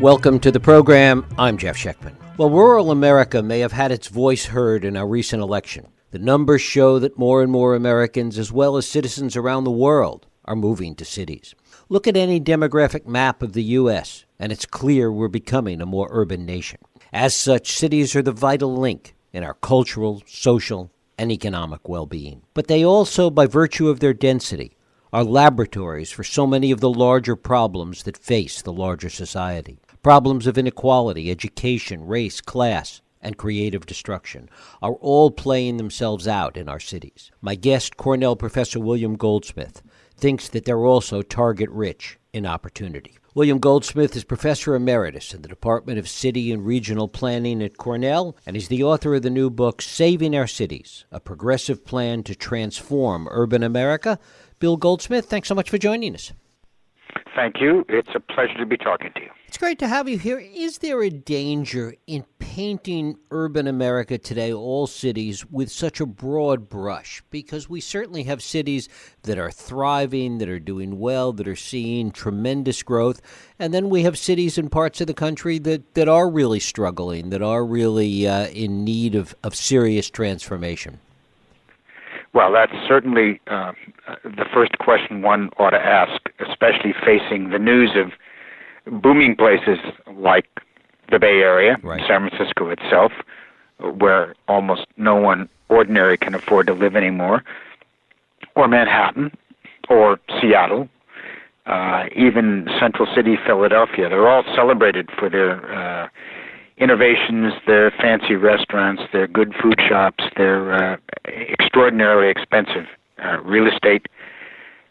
Welcome to the program. I'm Jeff Schechtman. Well, rural America may have had its voice heard in our recent election. The numbers show that more and more Americans, as well as citizens around the world, are moving to cities. Look at any demographic map of the U.S., and it's clear we're becoming a more urban nation. As such, cities are the vital link in our cultural, social, and economic well being. But they also, by virtue of their density, are laboratories for so many of the larger problems that face the larger society. Problems of inequality, education, race, class, and creative destruction are all playing themselves out in our cities. My guest, Cornell professor William Goldsmith, thinks that they're also target rich in opportunity. William Goldsmith is professor emeritus in the Department of City and Regional Planning at Cornell, and he's the author of the new book, Saving Our Cities A Progressive Plan to Transform Urban America. Bill Goldsmith, thanks so much for joining us. Thank you. It's a pleasure to be talking to you. Great to have you here. Is there a danger in painting urban America today, all cities, with such a broad brush? Because we certainly have cities that are thriving, that are doing well, that are seeing tremendous growth. And then we have cities in parts of the country that, that are really struggling, that are really uh, in need of, of serious transformation. Well, that's certainly uh, the first question one ought to ask, especially facing the news of booming places like the Bay Area, right. San Francisco itself, where almost no one ordinary can afford to live anymore, or Manhattan, or Seattle, uh, even Central City, Philadelphia. They're all celebrated for their uh, innovations, their fancy restaurants, their good food shops, their uh, extraordinarily expensive uh, real estate.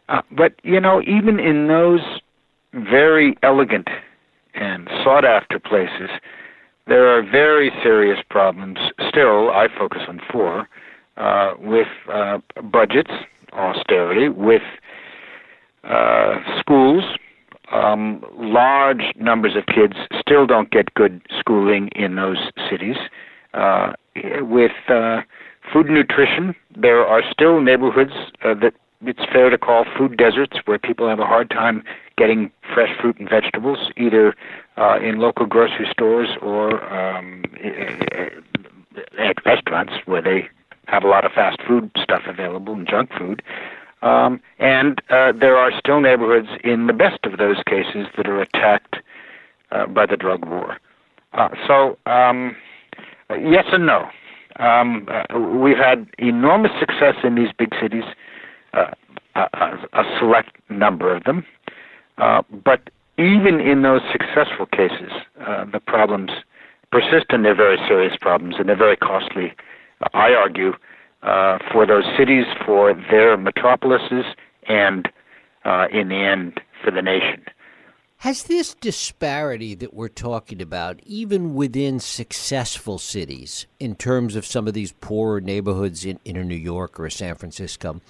Uh, but you know, even in those very elegant and sought after places, there are very serious problems still. I focus on four uh, with uh, budgets, austerity, with uh, schools. Um, large numbers of kids still don't get good schooling in those cities. Uh, with uh, food and nutrition, there are still neighborhoods uh, that it's fair to call food deserts where people have a hard time getting fresh fruit and vegetables, either uh, in local grocery stores or um, at restaurants where they have a lot of fast food stuff available and junk food. Um, and uh, there are still neighborhoods in the best of those cases that are attacked uh, by the drug war. Uh, so, um, yes and no. Um, uh, we've had enormous success in these big cities uh, a, a, select number of them. Uh, but even in those successful cases, uh, the problems persist and they're very serious problems and they're very costly, I argue, uh, for those cities, for their metropolises, and uh, in the end, for the nation. Has this disparity that we're talking about, even within successful cities, in terms of some of these poorer neighborhoods in, inner New York or San Francisco,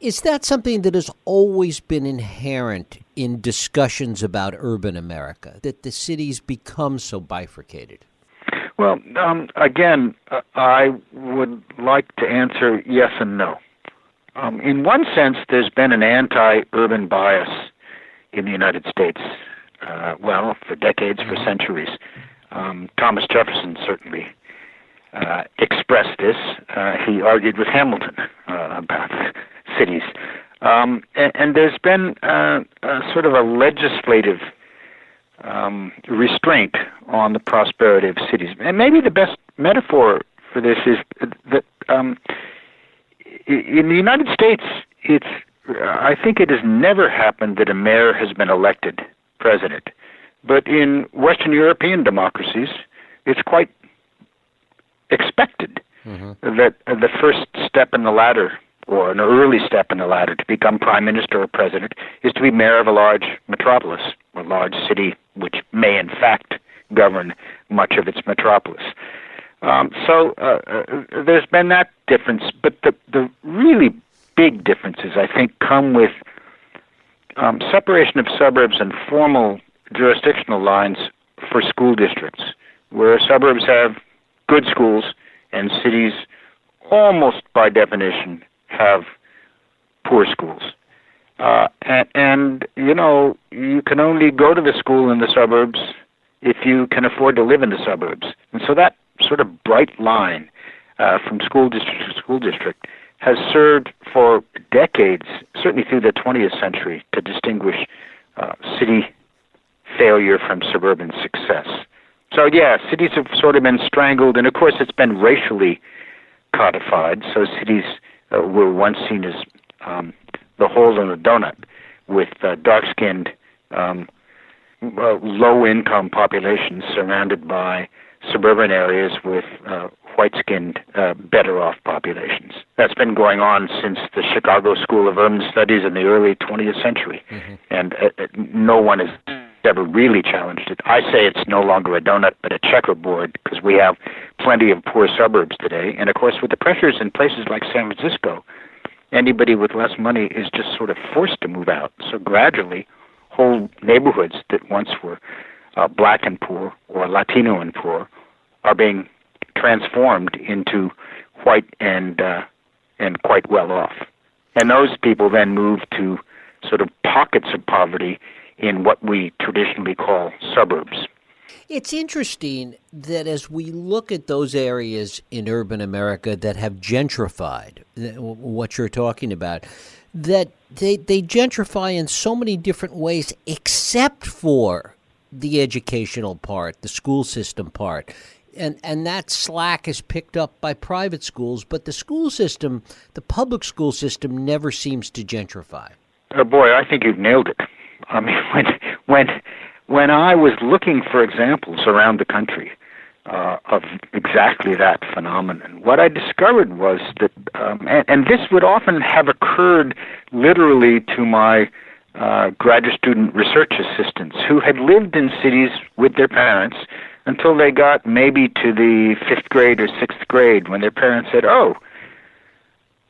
is that something that has always been inherent in discussions about urban America, that the cities become so bifurcated? Well, um, again, uh, I would like to answer yes and no. Um, in one sense, there's been an anti urban bias in the United States, uh, well, for decades, for mm-hmm. centuries. Um, Thomas Jefferson certainly uh, expressed this. Uh, he argued with Hamilton uh, about cities. Um, and, and, there's been uh, sort of a legislative um, restraint on the prosperity of cities. And maybe the best metaphor for this is that um, in the United States, it's I think it has never happened that a mayor has been elected president. But in Western European democracies, it's quite expected mm-hmm. that the first step in the ladder or an early step in the ladder to become prime minister or president is to be mayor of a large metropolis, a large city which may in fact govern much of its metropolis. Um, so uh, uh, there's been that difference, but the the really big differences I think come with um, separation of suburbs and formal jurisdictional lines for school districts, where suburbs have good schools and cities almost by definition have poor schools. Uh, and, and, you know, you can only go to the school in the suburbs if you can afford to live in the suburbs. And so that sort of bright line uh, from school district to school district has served for decades, certainly through the 20th century, to distinguish uh, city failure from suburban success. So, yeah, cities have sort of been strangled, and of course, it's been racially codified. So, cities uh, were once seen as um, the hole in the donut with uh, dark skinned, um, uh, low income populations surrounded by suburban areas with uh, white skinned, uh, better off populations. That's been going on since the Chicago School of Urban Studies in the early 20th century. Mm-hmm. And uh, uh, no one has ever really challenged it. I say it's no longer a donut but a checkerboard because we have plenty of poor suburbs today. And of course, with the pressures in places like San Francisco, anybody with less money is just sort of forced to move out. So gradually, whole neighborhoods that once were uh, black and poor or Latino and poor are being transformed into white and uh, and quite well off. And those people then move to sort of pockets of poverty in what we traditionally call suburbs. It's interesting that as we look at those areas in urban America that have gentrified, uh, what you're talking about, that they, they gentrify in so many different ways, except for the educational part, the school system part. And, and that slack is picked up by private schools, but the school system, the public school system, never seems to gentrify. Oh boy, I think you've nailed it. I mean, when when when I was looking for examples around the country uh, of exactly that phenomenon, what I discovered was that, um, and, and this would often have occurred literally to my uh, graduate student research assistants who had lived in cities with their parents until they got maybe to the fifth grade or sixth grade when their parents said, "Oh,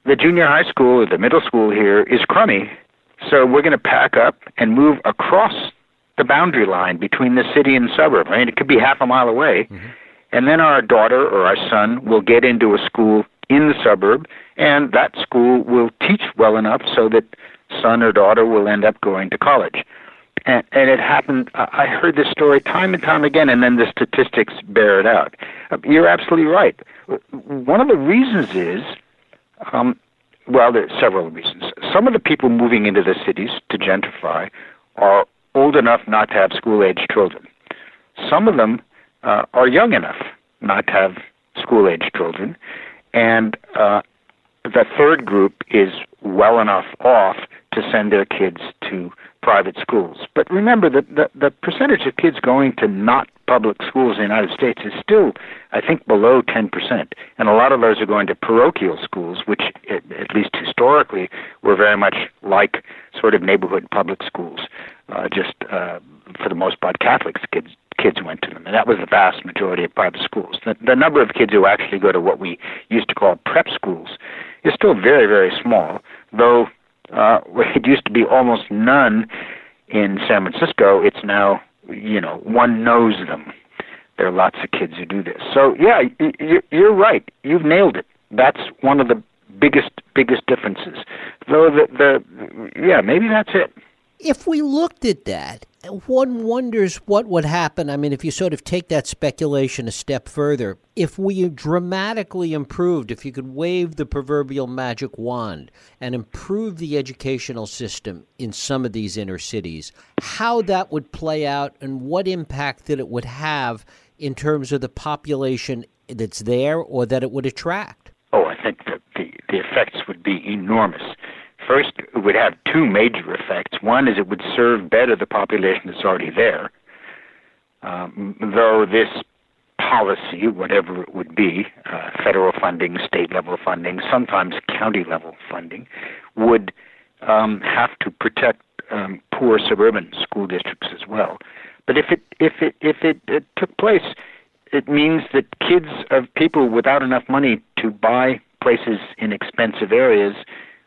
the junior high school or the middle school here is crummy." So we're going to pack up and move across the boundary line between the city and suburb. I mean, it could be half a mile away. Mm-hmm. And then our daughter or our son will get into a school in the suburb, and that school will teach well enough so that son or daughter will end up going to college. And, and it happened, I heard this story time and time again, and then the statistics bear it out. You're absolutely right. One of the reasons is um, well, there are several reasons. Some of the people moving into the cities to gentrify are old enough not to have school age children. Some of them uh, are young enough not to have school age children. And uh, the third group is well enough off to send their kids to private schools. But remember that the, the percentage of kids going to not public schools in the United States is still, I think, below 10%. And a lot of those are going to parochial schools, which, at least historically, were very much like sort of neighborhood public schools. Uh, just uh, for the most part, Catholics kids kids went to them, and that was the vast majority of private schools. The, the number of kids who actually go to what we used to call prep schools is still very, very small, though uh, it used to be almost none in San Francisco. It's now, you know, one knows them. There are lots of kids who do this. So yeah, you're right. You've nailed it. That's one of the biggest biggest differences. Though the the yeah, maybe that's it. If we looked at that, one wonders what would happen. I mean, if you sort of take that speculation a step further, if we dramatically improved, if you could wave the proverbial magic wand and improve the educational system in some of these inner cities, how that would play out and what impact that it would have in terms of the population that's there or that it would attract? Oh, I think that the, the effects would be enormous. First, it would have two major effects. One is it would serve better the population that's already there, um, though this policy, whatever it would be, uh, federal funding, state level funding, sometimes county level funding, would um, have to protect um, poor suburban school districts as well. But if it if it if it, it took place, it means that kids of people without enough money to buy places in expensive areas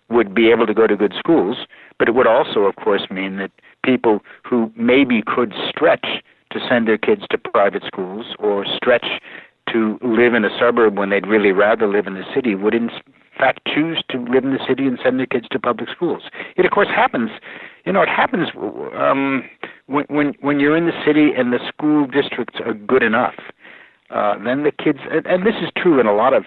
would be able to go to good schools, but it would also, of course, mean that people who maybe could stretch to send their kids to private schools or stretch to live in a suburb when they'd really rather live in the city would in fact choose to live in the city and send their kids to public schools. It of course happens, you know, it happens um, when when when you're in the city and the school districts are good enough, uh, then the kids and, and this is true in a lot of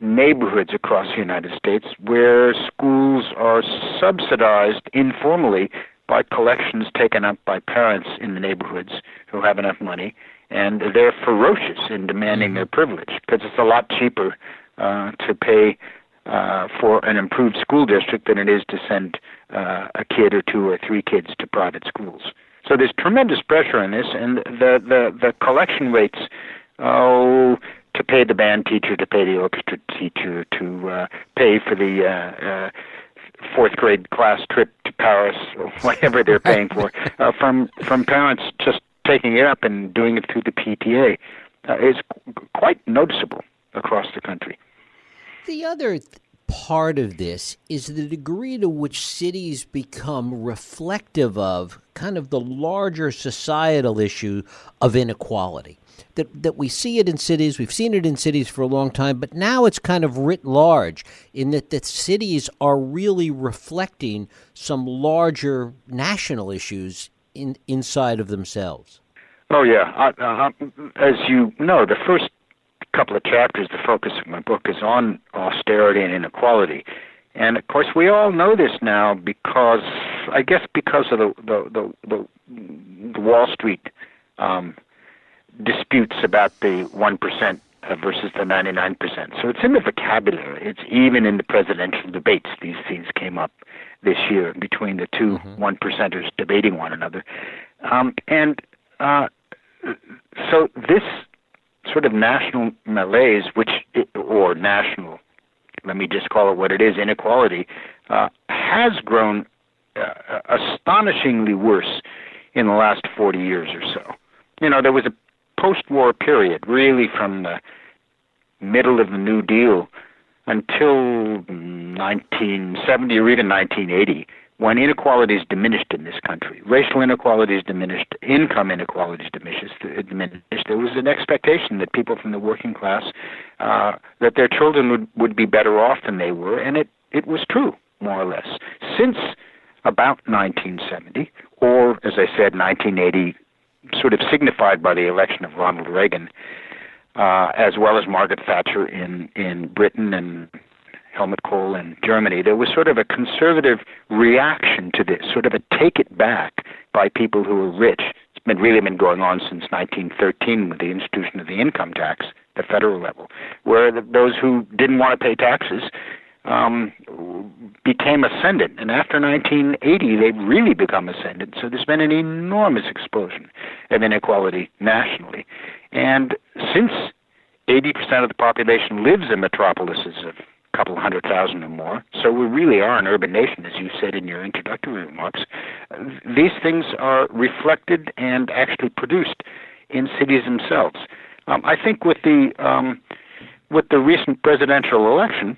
neighborhoods across the United States where schools are subsidized informally by collections taken up by parents in the neighborhoods who have enough money, and they're ferocious in demanding their privilege because it's a lot cheaper uh, to pay uh, for an improved school district than it is to send uh, a kid or two or three kids to private schools. So there's tremendous pressure on this, and the the, the collection rates. Oh, to pay the band teacher, to pay the orchestra teacher, to uh, pay for the uh, uh, fourth grade class trip to Paris or whatever they're paying for, uh, from from parents just taking it up and doing it through the PTA, uh, is quite noticeable across the country. The other th- part of this is the degree to which cities become reflective of kind of the larger societal issue of inequality that, that we see it in cities. We've seen it in cities for a long time, but now it's kind of writ large in that the cities are really reflecting some larger national issues in, inside of themselves. Oh yeah, uh, uh, as you know, the first couple of chapters, the focus of my book is on austerity and inequality. And of course, we all know this now because, I guess, because of the the the, the, Wall Street um, disputes about the 1% versus the 99%. So it's in the vocabulary. It's even in the presidential debates. These things came up this year between the 2 mm-hmm. one percenters debating one another. Um, and uh, so this sort of national malaise, which or national, let me just call it what it is, inequality, uh, has grown uh, astonishingly worse in the last 40 years or so. You know, there was a post-war period, really from the middle of the New Deal until 1970 or even 1980, when inequalities diminished in this country. Racial inequalities diminished, income inequalities diminished. diminished. There was an expectation that people from the working class, uh, that their children would, would be better off than they were, and it, it was true, more or less. Since about 1970, or as I said, 1980, sort of signified by the election of Ronald Reagan, uh, as well as Margaret Thatcher in, in Britain and Helmut Kohl in Germany, there was sort of a conservative reaction to this, sort of a take it back by people who were rich. It's been really been going on since 1913 with the institution of the income tax, the federal level, where the, those who didn't want to pay taxes um, became ascendant. And after 1980, they've really become ascendant. So there's been an enormous explosion of inequality nationally. And since 80% of the population lives in metropolises of couple hundred thousand or more, so we really are an urban nation, as you said in your introductory remarks, these things are reflected and actually produced in cities themselves. Um, I think with the um, with the recent presidential election,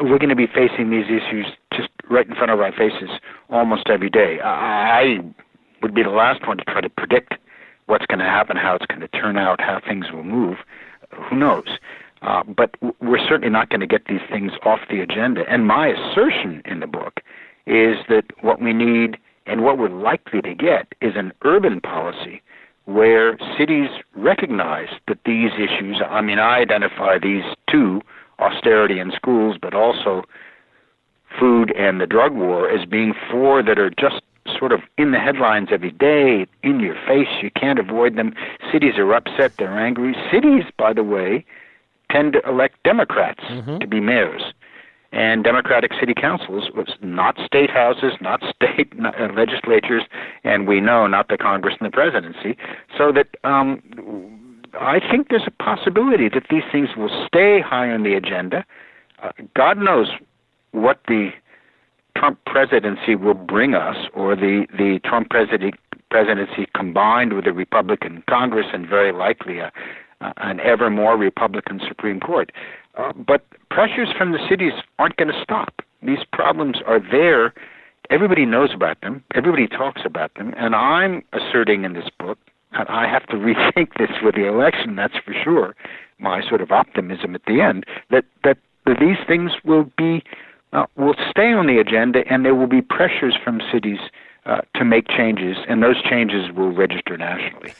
we're going to be facing these issues just right in front of our faces almost every day. I would be the last one to try to predict what's going to happen, how it's going to turn out, how things will move. Who knows? Uh, but we're certainly not going to get these things off the agenda. And my assertion in the book is that what we need and what we're likely to get is an urban policy where cities recognize that these issues, I mean, I identify these two austerity in schools, but also food and the drug war as being four that are just sort of in the headlines every day, in your face. You can't avoid them. Cities are upset, they're angry. Cities, by the way, tend to elect Democrats mm-hmm. to be mayors. And Democratic city councils, not state houses, not state uh, legislatures, and we know not the Congress and the presidency. So that um, I think there's a possibility that these things will stay high on the agenda. Uh, God knows what the Trump presidency will bring us, or the the Trump presidency presidency combined with the Republican Congress and very likely a, an ever more Republican Supreme Court. Uh, but pressures from the cities aren't going to stop. These problems are there. Everybody knows about them. Everybody talks about them. And I'm asserting in this book and I have to rethink this with the election. That's for sure. My sort of optimism at the end that that, that these things will be uh, will stay on the agenda, and there will be pressures from cities uh, to make changes, and those changes will register nationally.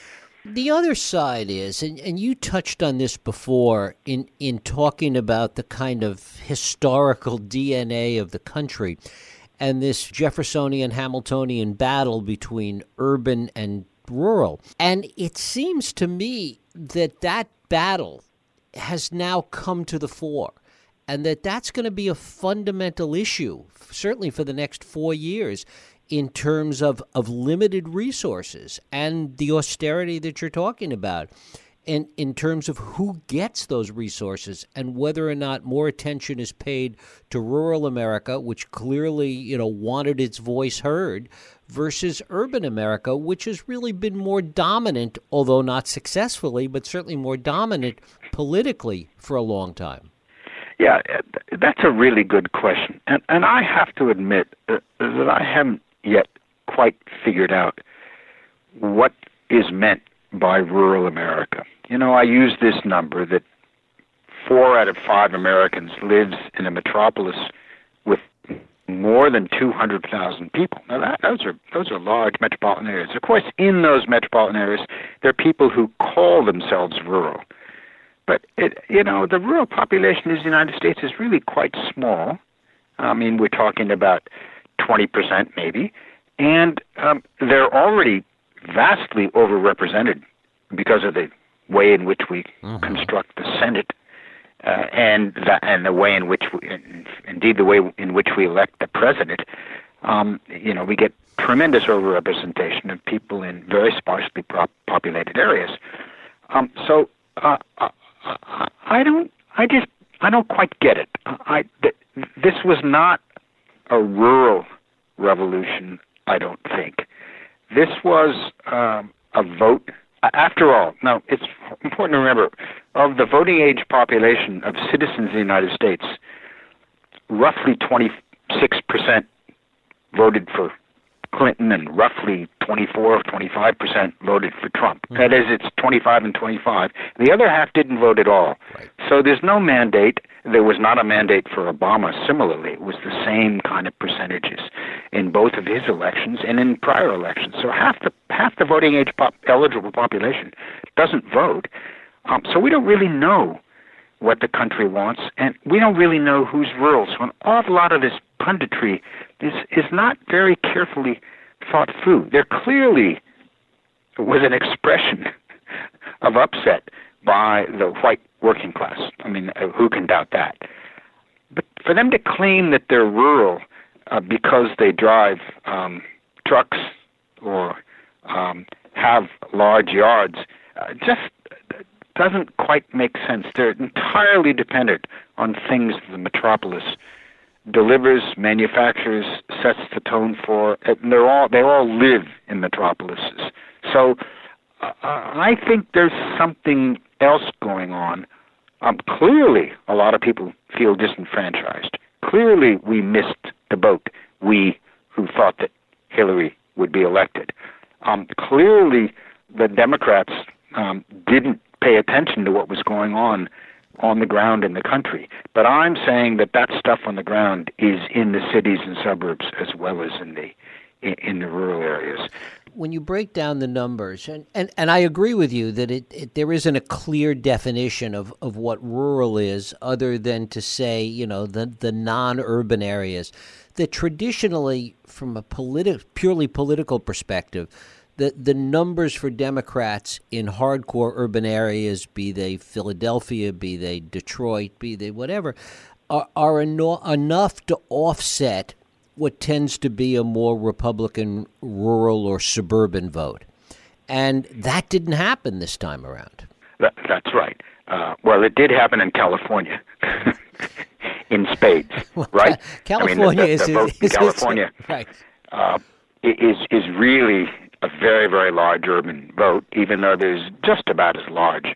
The other side is, and, and you touched on this before in, in talking about the kind of historical DNA of the country and this Jeffersonian Hamiltonian battle between urban and rural. And it seems to me that that battle has now come to the fore and that that's going to be a fundamental issue, certainly for the next four years, in terms of, of limited resources and the austerity that you're talking about. And in terms of who gets those resources and whether or not more attention is paid to rural America, which clearly you know wanted its voice heard, versus urban America, which has really been more dominant, although not successfully, but certainly more dominant politically for a long time. Yeah, that's a really good question, and and I have to admit uh, that I haven't yet quite figured out what is meant by rural America. You know, I use this number that four out of five Americans lives in a metropolis with more than 200,000 people. Now, that, those are those are large metropolitan areas. Of course, in those metropolitan areas, there are people who call themselves rural. But it, you know, the rural population in the United States is really quite small. I mean, we're talking about 20% maybe, and um, they're already vastly overrepresented because of the way in which we mm-hmm. construct the Senate, uh, and the, and the way in which, we, indeed, the way in which we elect the president. Um, you know, we get tremendous overrepresentation of people in very sparsely prop- populated areas. Um, so uh, I, I don't, I just, I don't quite get it. I, th- this was not a rural revolution. I don't think this was um, a vote after all, now it's important to remember of the voting age population of citizens in the United States, roughly 26% voted for Clinton and roughly 24 or 25 percent voted for Trump. Mm-hmm. That is, it's 25 and 25. The other half didn't vote at all. Right. So there's no mandate. There was not a mandate for Obama. Similarly, it was the same kind of percentages in both of his elections and in prior elections. So half the half the voting age pop, eligible population doesn't vote. Um, so we don't really know what the country wants, and we don't really know who's rural. So an awful lot of this punditry is is not very carefully thought through. There clearly was an expression of upset by the white working class. I mean, uh, who can doubt that? But for them to claim that they're rural uh, because they drive um, trucks or um, have large yards uh, just doesn't quite make sense. They're entirely dependent on things the metropolis delivers, manufactures, sets the tone for. And they're all they all live in metropolises. So uh, I think there's something else going on. Um, clearly, a lot of people feel disenfranchised. Clearly, we missed the boat. We who thought that Hillary would be elected. Um, clearly, the Democrats um, didn't pay attention to what was going on on the ground in the country. But I'm saying that that stuff on the ground is in the cities and suburbs as well as in the in the rural areas. When you break down the numbers, and, and, and I agree with you that it, it, there isn't a clear definition of, of what rural is, other than to say, you know, the, the non urban areas. That traditionally, from a politi- purely political perspective, the the numbers for Democrats in hardcore urban areas, be they Philadelphia, be they Detroit, be they whatever, are, are eno- enough to offset what tends to be a more Republican rural or suburban vote. And that didn't happen this time around. That, that's right. Uh, well, it did happen in California. in spades, right? California I mean, the, the, is, the vote is, in California is, right. Uh, is is really a very, very large urban vote, even though there's just about as large,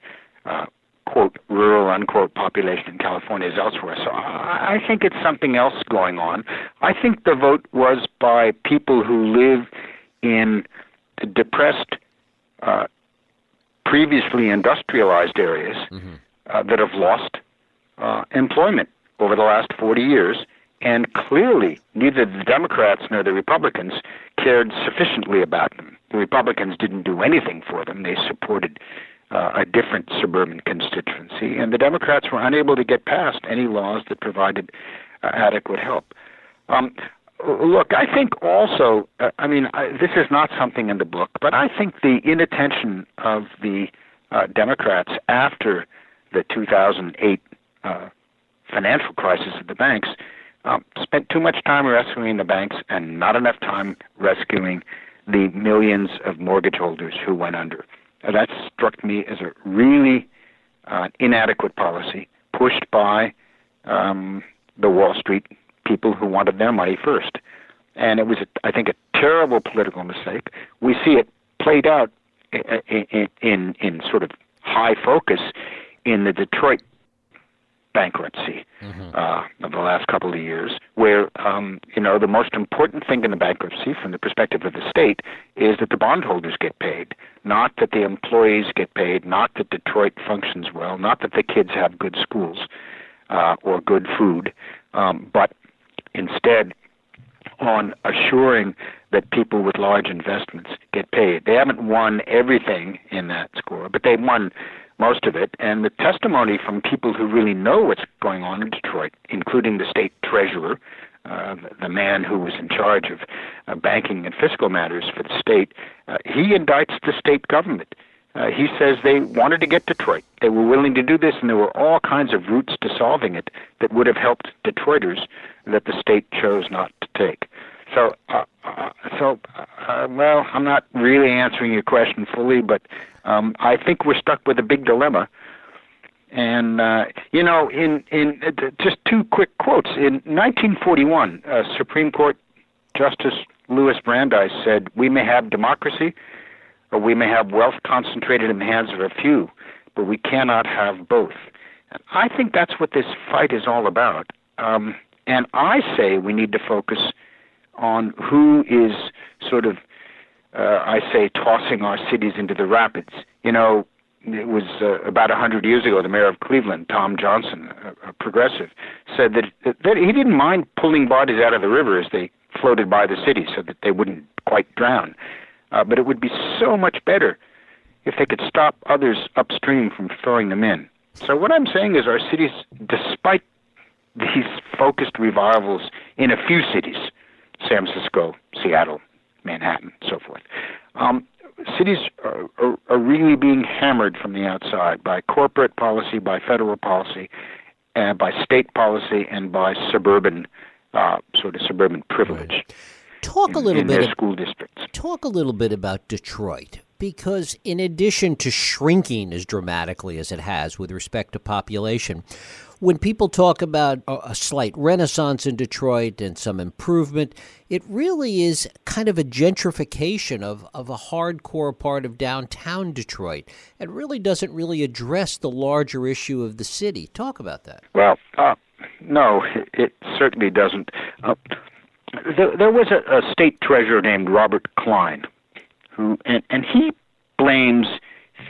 uh, quote, rural, unquote, population in California as elsewhere. So I, I think it's something else going on. I think the vote was by people who live in depressed, uh, previously industrialized areas mm-hmm. uh, that have lost uh, employment over the last 40 years and clearly neither the Democrats nor the Republicans cared sufficiently about them. The Republicans didn't do anything for them. They supported uh, a different suburban constituency, and the Democrats were unable to get past any laws that provided uh, adequate help. Um, look, I think also, uh, I mean, I, this is not something in the book, but I think the inattention of the uh, Democrats after the 2008 uh, financial crisis of the banks um, spent too much time rescuing the banks and not enough time rescuing the millions of mortgage holders who went under. Uh, that struck me as a really uh, inadequate policy pushed by um, the Wall Street people who wanted their money first. And it was, I think, a terrible political mistake. We see it played out in, in, in sort of high focus in the Detroit bankruptcy mm-hmm. uh, of the last couple of years, where um, you know the most important thing in the bankruptcy, from the perspective of the state, is that the bondholders get paid, not that the employees get paid, not that Detroit functions well, not that the kids have good schools uh, or good food, um, but instead on assuring that people with large investments get paid. They haven't won everything in that score, but they won most of it. And the testimony from people who really know what's going on in Detroit, including the state treasurer, uh, the man who was in charge of uh, banking and fiscal matters for the state, uh, he indicts the state government. Uh, he says they wanted to get Detroit. They were willing to do this, and there were all kinds of routes to solving it that would have helped Detroiters that the state chose not to take. So, uh, uh, so uh, well, I'm not really answering your question fully, but um, I think we're stuck with a big dilemma. And uh, you know, in in uh, just two quick quotes. In 1941, uh, Supreme Court Justice Louis Brandeis said, "We may have democracy, or we may have wealth concentrated in the hands of a few, but we cannot have both." And I think that's what this fight is all about. Um, and I say we need to focus on who is sort of, uh, I say, tossing our cities into the rapids. You know, it was uh, about a hundred years ago. The mayor of Cleveland, Tom Johnson, a, a progressive, said that that he didn't mind pulling bodies out of the river as they floated by the city, so that they wouldn't quite drown. Uh, but it would be so much better if they could stop others upstream from throwing them in. So what I'm saying is, our cities, despite these focused revivals in a few cities, San Francisco, Seattle, Manhattan, so forth. Um, cities are, are, are, really being hammered from the outside by corporate policy, by federal policy, uh, by state policy, and by suburban uh, sort of suburban privilege. Right. Talk in, a little bit. school districts. Talk a little bit about Detroit because in addition to shrinking as dramatically as it has with respect to population, when people talk about a slight renaissance in Detroit and some improvement, it really is kind of a gentrification of, of a hardcore part of downtown Detroit. It really doesn't really address the larger issue of the city. Talk about that. Well, uh, no, it certainly doesn't. Uh, there, there, was a, a, state treasurer named Robert Kleine, who and, and he blames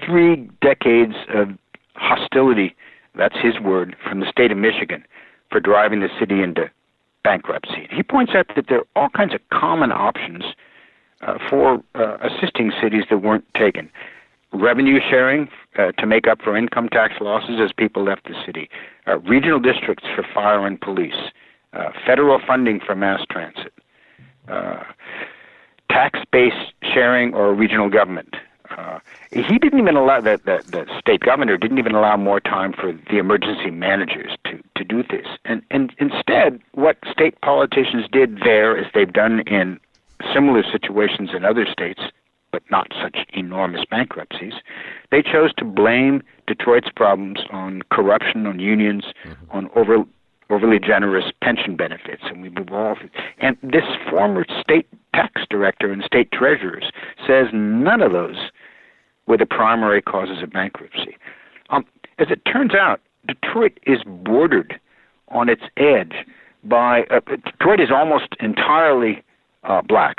three decades of hostility that's his word, from the state of Michigan for driving the city into bankruptcy. He points out that there are all kinds of common options uh, for uh, assisting cities that weren't taken. Revenue sharing uh, to make up for income tax losses as people left the city, uh, regional districts for fire and police, uh, federal funding for mass transit, uh, tax base sharing or regional government, uh, he didn't even allow the, the the state governor didn't even allow more time for the emergency managers to to do this. And and instead, what state politicians did there, as they've done in similar situations in other states, but not such enormous bankruptcies, they chose to blame Detroit's problems on corruption, on unions, mm-hmm. on over overly generous pension benefits, and we've evolved. And this former state tax director and state treasurers says none of those were the primary causes of bankruptcy. Um, as it turns out, Detroit is bordered on its edge by uh, Detroit is almost entirely uh, black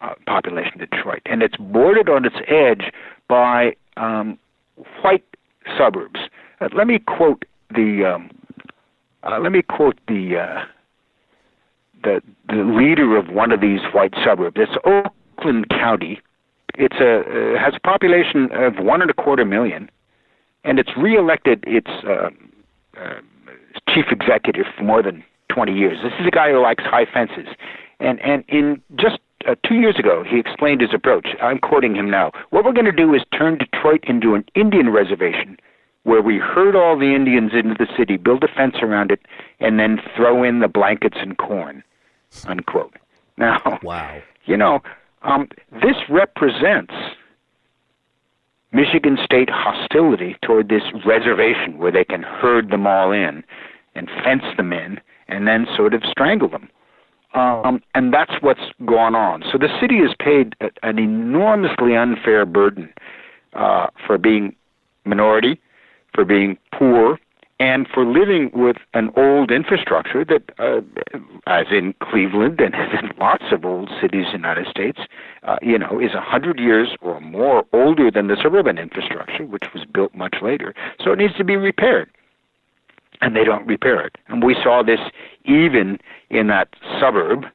uh, population Detroit, and it's bordered on its edge by um, white suburbs. Uh, let me quote the um, uh, let me quote the uh, the the leader of one of these white suburbs. It's Oakland County. It's a uh, has a population of one and a quarter million, and it's reelected its uh, uh, chief executive for more than 20 years. This is a guy who likes high fences, and and in just uh, two years ago, he explained his approach. I'm quoting him now. What we're going to do is turn Detroit into an Indian reservation where we herd all the Indians into the city, build a fence around it, and then throw in the blankets and corn. Unquote. Now, wow. you know, um, this represents Michigan State hostility toward this reservation where they can herd them all in and fence them in and then sort of strangle them. Um, and that's what's gone on. So the city has paid a, an enormously unfair burden uh, for being minority, for being poor, and for living with an old infrastructure that, uh, as in Cleveland and as in lots of old cities in the United States, uh, you know, is a hundred years or more older than the suburban infrastructure, which was built much later. So it needs to be repaired and they don't repair it. And we saw this even in that suburb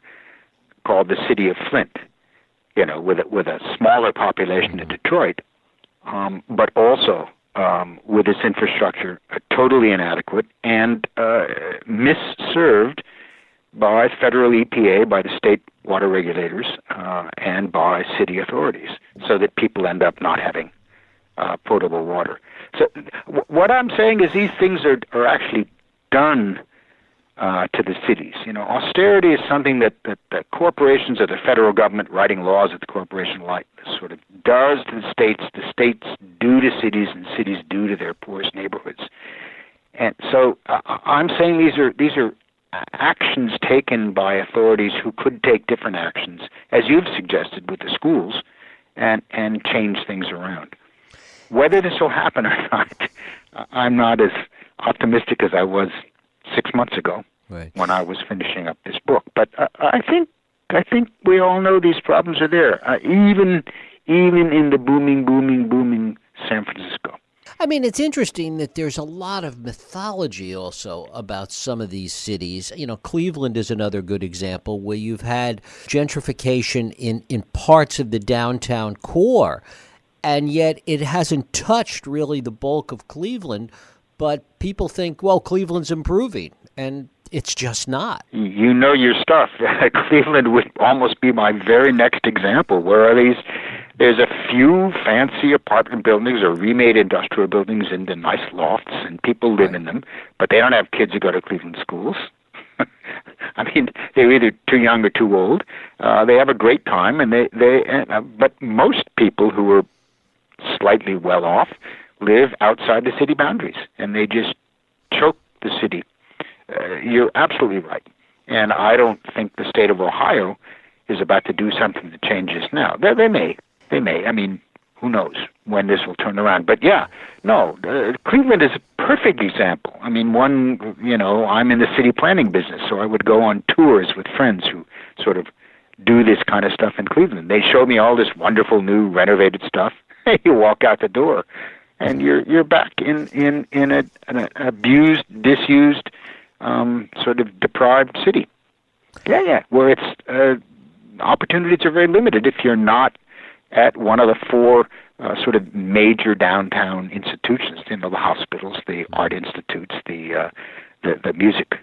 called the city of Flint, you know, with a, with a smaller population than Detroit, um, but also um, with its infrastructure uh, totally inadequate and uh, misserved by federal EPA, by the state water regulators, uh, and by city authorities, so that people end up not having uh, potable water. So w- what I'm saying is these things are are actually done uh, to the cities. You know, austerity is something that, that, that corporations or the federal government writing laws at the corporation like sort of does to the states. The states do to cities, and cities do to their poorest neighborhoods. And so uh, I'm saying these are these are actions taken by authorities who could take different actions, as you've suggested with the schools, and and change things around. Whether this will happen or not, I'm not as optimistic as I was six months ago right. when I was finishing up this book. But uh, I think I think we all know these problems are there, uh, even even in the booming, booming, booming San Francisco. I mean, it's interesting that there's a lot of mythology also about some of these cities. You know, Cleveland is another good example where you've had gentrification in, in parts of the downtown core and yet it hasn't touched really the bulk of Cleveland. But people think, well, Cleveland's improving, and it's just not. You know your stuff. Cleveland would almost be my very next example. Where are these? There's a few fancy apartment buildings or remade industrial buildings into nice lofts, and people live in them, but they don't have kids who go to Cleveland schools. I mean, they're either too young or too old. Uh, they have a great time, and they they. Uh, but most people who are slightly well off live outside the city boundaries, and they just choke the city. Uh, you're absolutely right, and I don't think the state of Ohio is about to do something to change this now. They, they may, they may. I mean, who knows when this will turn around? But yeah, no, uh, Cleveland is a perfect example. I mean, one, you know, I'm in the city planning business, so I would go on tours with friends who sort of do this kind of stuff in Cleveland. They show me all this wonderful new renovated stuff. you walk out the door, and you're you're back in in in a, an abused, disused, um, sort of deprived city. Yeah, yeah, where it's uh, opportunities are very limited if you're not at one of the four uh, sort of major downtown institutions. You know, the hospitals, the art institutes, the uh, the, the music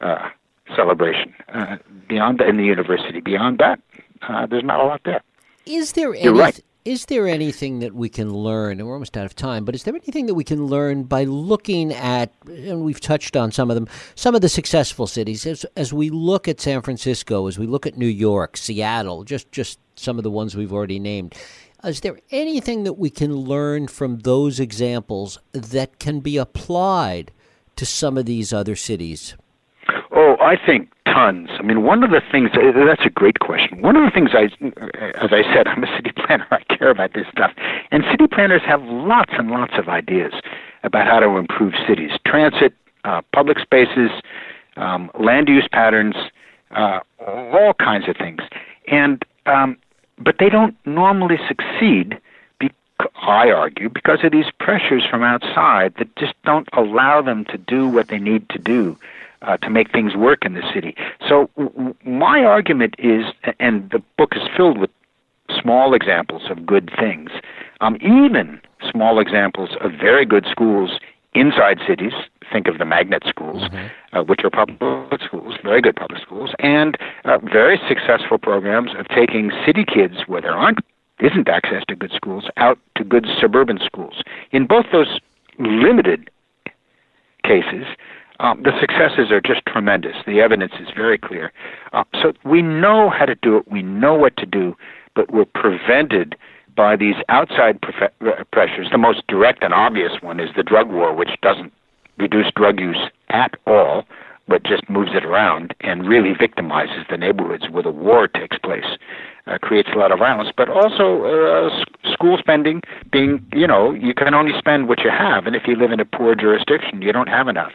uh, celebration. Uh, beyond that, in the university, beyond that, uh, there's not a lot there. Is there You're any, right. Is there anything that we can learn, and we're almost out of time, but is there anything that we can learn by looking at, and we've touched on some of them, some of the successful cities, as, as we look at San Francisco, as we look at New York, Seattle, just, just some of the ones we've already named, is there anything that we can learn from those examples that can be applied to some of these other cities? Oh, I think tons. I mean, one of the things that's a great question. One of the things I, as I said, I'm a city planner. I care about this stuff, and city planners have lots and lots of ideas about how to improve cities: transit, uh, public spaces, um, land use patterns, uh, all kinds of things. And um, but they don't normally succeed. I argue because of these pressures from outside that just don't allow them to do what they need to do uh, to make things work in the city. So w- my argument is, and the book is filled with small examples of good things, um, even small examples of very good schools inside cities. Think of the magnet schools, mm-hmm. uh, which are public schools, very good public schools, and uh, very successful programs of taking city kids where there aren't isn't access to good schools out to good suburban schools. In both those limited cases, um, the successes are just tremendous. The evidence is very clear. Uh, so we know how to do it. We know what to do, but we're prevented by these outside prefe- uh, pressures. The most direct and obvious one is the drug war, which doesn't reduce drug use at all, but just moves it around and really victimizes the neighborhoods where the war takes place. Uh, creates a lot of violence, but also uh, school spending being, you know, you can only spend what you have, and if you live in a poor jurisdiction, you don't have enough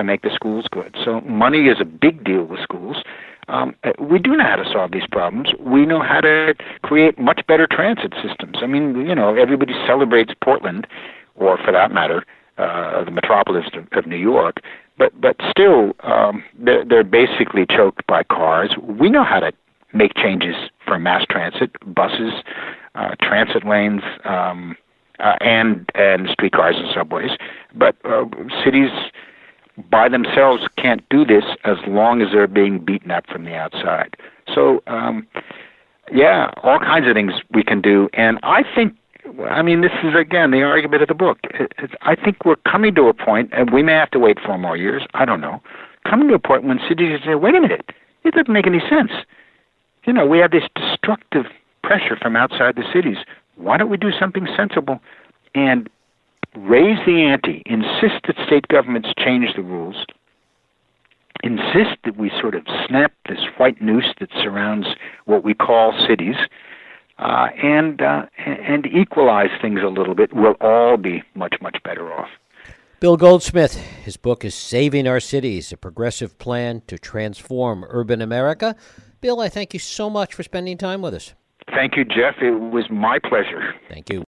to make the schools good. So money is a big deal with schools. Um, we do know how to solve these problems. We know how to create much better transit systems. I mean, you know, everybody celebrates Portland, or for that matter, uh, the metropolis of, of New York. But but still, um, they're, they're basically choked by cars. We know how to make changes for mass transit, buses, uh, transit lanes, um, uh, and and streetcars and subways. But uh, cities by themselves can't do this as long as they're being beaten up from the outside. So, um, yeah, all kinds of things we can do. And I think, I mean, this is again the argument of the book. I think we're coming to a point, and we may have to wait four more years. I don't know. Coming to a point when cities say, "Wait a minute, it doesn't make any sense." You know, we have this destructive pressure from outside the cities. Why don't we do something sensible and raise the ante, insist that state governments change the rules, insist that we sort of snap this white noose that surrounds what we call cities, uh, and uh, and equalize things a little bit, we'll all be much much better off. Bill Goldsmith, his book is Saving Our Cities, a progressive plan to transform urban America. Bill, I thank you so much for spending time with us. Thank you, Jeff. It was my pleasure. Thank you.